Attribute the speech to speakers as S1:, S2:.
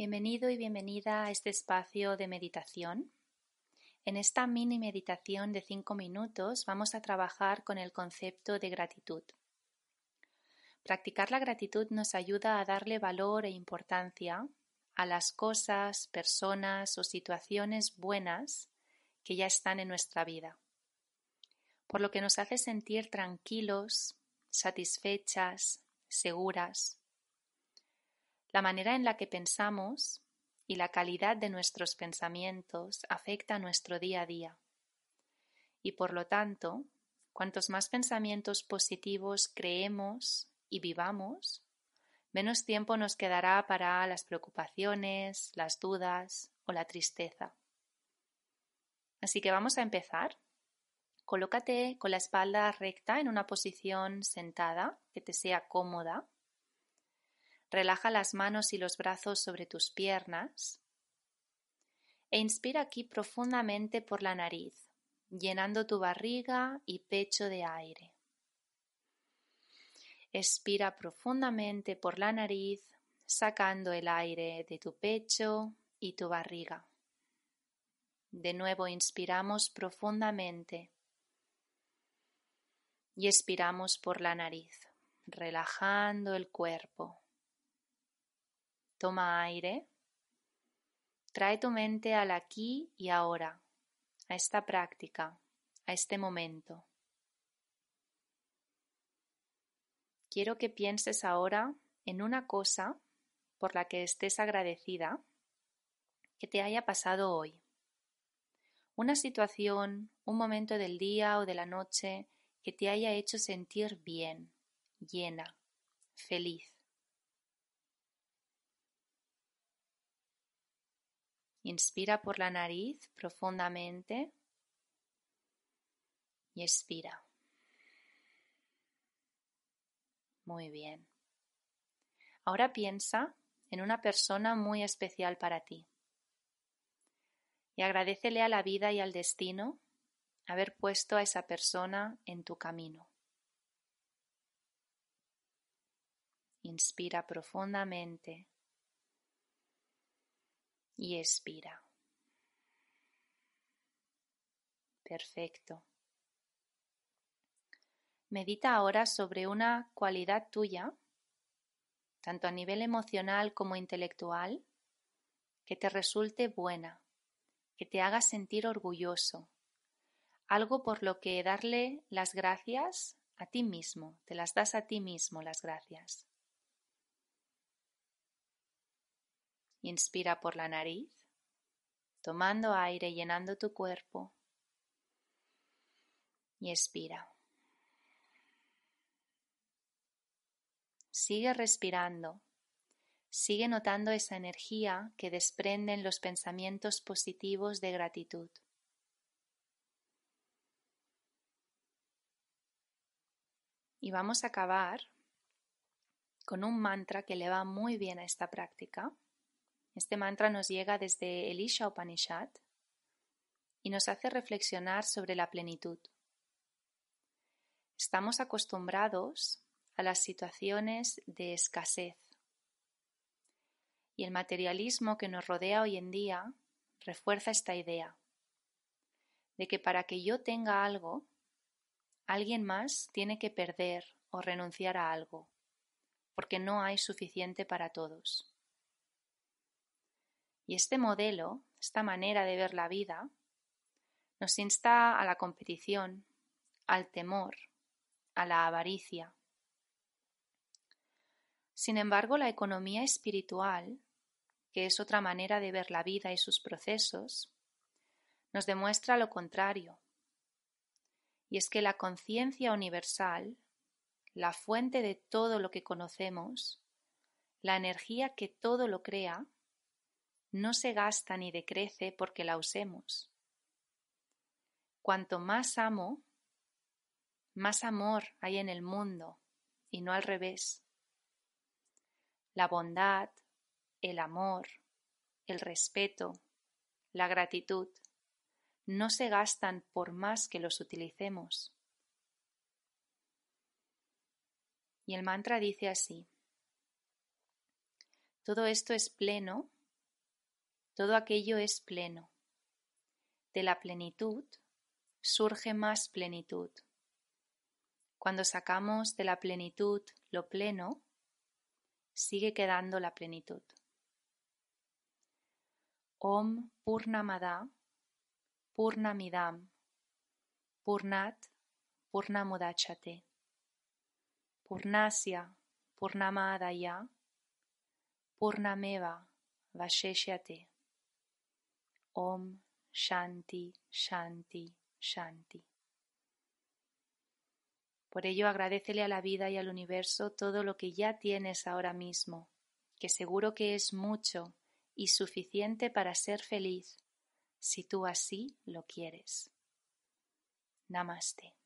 S1: Bienvenido y bienvenida a este espacio de meditación. En esta mini meditación de cinco minutos vamos a trabajar con el concepto de gratitud. Practicar la gratitud nos ayuda a darle valor e importancia a las cosas, personas o situaciones buenas que ya están en nuestra vida, por lo que nos hace sentir tranquilos, satisfechas, seguras la manera en la que pensamos y la calidad de nuestros pensamientos afecta nuestro día a día. Y por lo tanto, cuantos más pensamientos positivos creemos y vivamos, menos tiempo nos quedará para las preocupaciones, las dudas o la tristeza. Así que vamos a empezar. Colócate con la espalda recta en una posición sentada que te sea cómoda Relaja las manos y los brazos sobre tus piernas e inspira aquí profundamente por la nariz, llenando tu barriga y pecho de aire. Expira profundamente por la nariz, sacando el aire de tu pecho y tu barriga. De nuevo inspiramos profundamente y expiramos por la nariz, relajando el cuerpo. Toma aire. Trae tu mente al aquí y ahora, a esta práctica, a este momento. Quiero que pienses ahora en una cosa por la que estés agradecida que te haya pasado hoy. Una situación, un momento del día o de la noche que te haya hecho sentir bien, llena, feliz. Inspira por la nariz profundamente y expira. Muy bien. Ahora piensa en una persona muy especial para ti y agradecele a la vida y al destino haber puesto a esa persona en tu camino. Inspira profundamente y expira. Perfecto. Medita ahora sobre una cualidad tuya, tanto a nivel emocional como intelectual, que te resulte buena, que te haga sentir orgulloso, algo por lo que darle las gracias a ti mismo, te las das a ti mismo las gracias. Inspira por la nariz, tomando aire, llenando tu cuerpo. Y expira. Sigue respirando. Sigue notando esa energía que desprenden los pensamientos positivos de gratitud. Y vamos a acabar con un mantra que le va muy bien a esta práctica. Este mantra nos llega desde el Isha Upanishad y nos hace reflexionar sobre la plenitud. Estamos acostumbrados a las situaciones de escasez y el materialismo que nos rodea hoy en día refuerza esta idea de que para que yo tenga algo, alguien más tiene que perder o renunciar a algo, porque no hay suficiente para todos. Y este modelo, esta manera de ver la vida, nos insta a la competición, al temor, a la avaricia. Sin embargo, la economía espiritual, que es otra manera de ver la vida y sus procesos, nos demuestra lo contrario. Y es que la conciencia universal, la fuente de todo lo que conocemos, la energía que todo lo crea, no se gasta ni decrece porque la usemos. Cuanto más amo, más amor hay en el mundo y no al revés. La bondad, el amor, el respeto, la gratitud no se gastan por más que los utilicemos. Y el mantra dice así, todo esto es pleno todo aquello es pleno. De la plenitud surge más plenitud. Cuando sacamos de la plenitud lo pleno, sigue quedando la plenitud. Om Purnamada Purnamidam Purnat Purnamudachate Purnasya Purnamadaya Purnameva Vasheshyate Om Shanti Shanti Shanti. Por ello agradecele a la vida y al universo todo lo que ya tienes ahora mismo, que seguro que es mucho y suficiente para ser feliz, si tú así lo quieres. Namaste.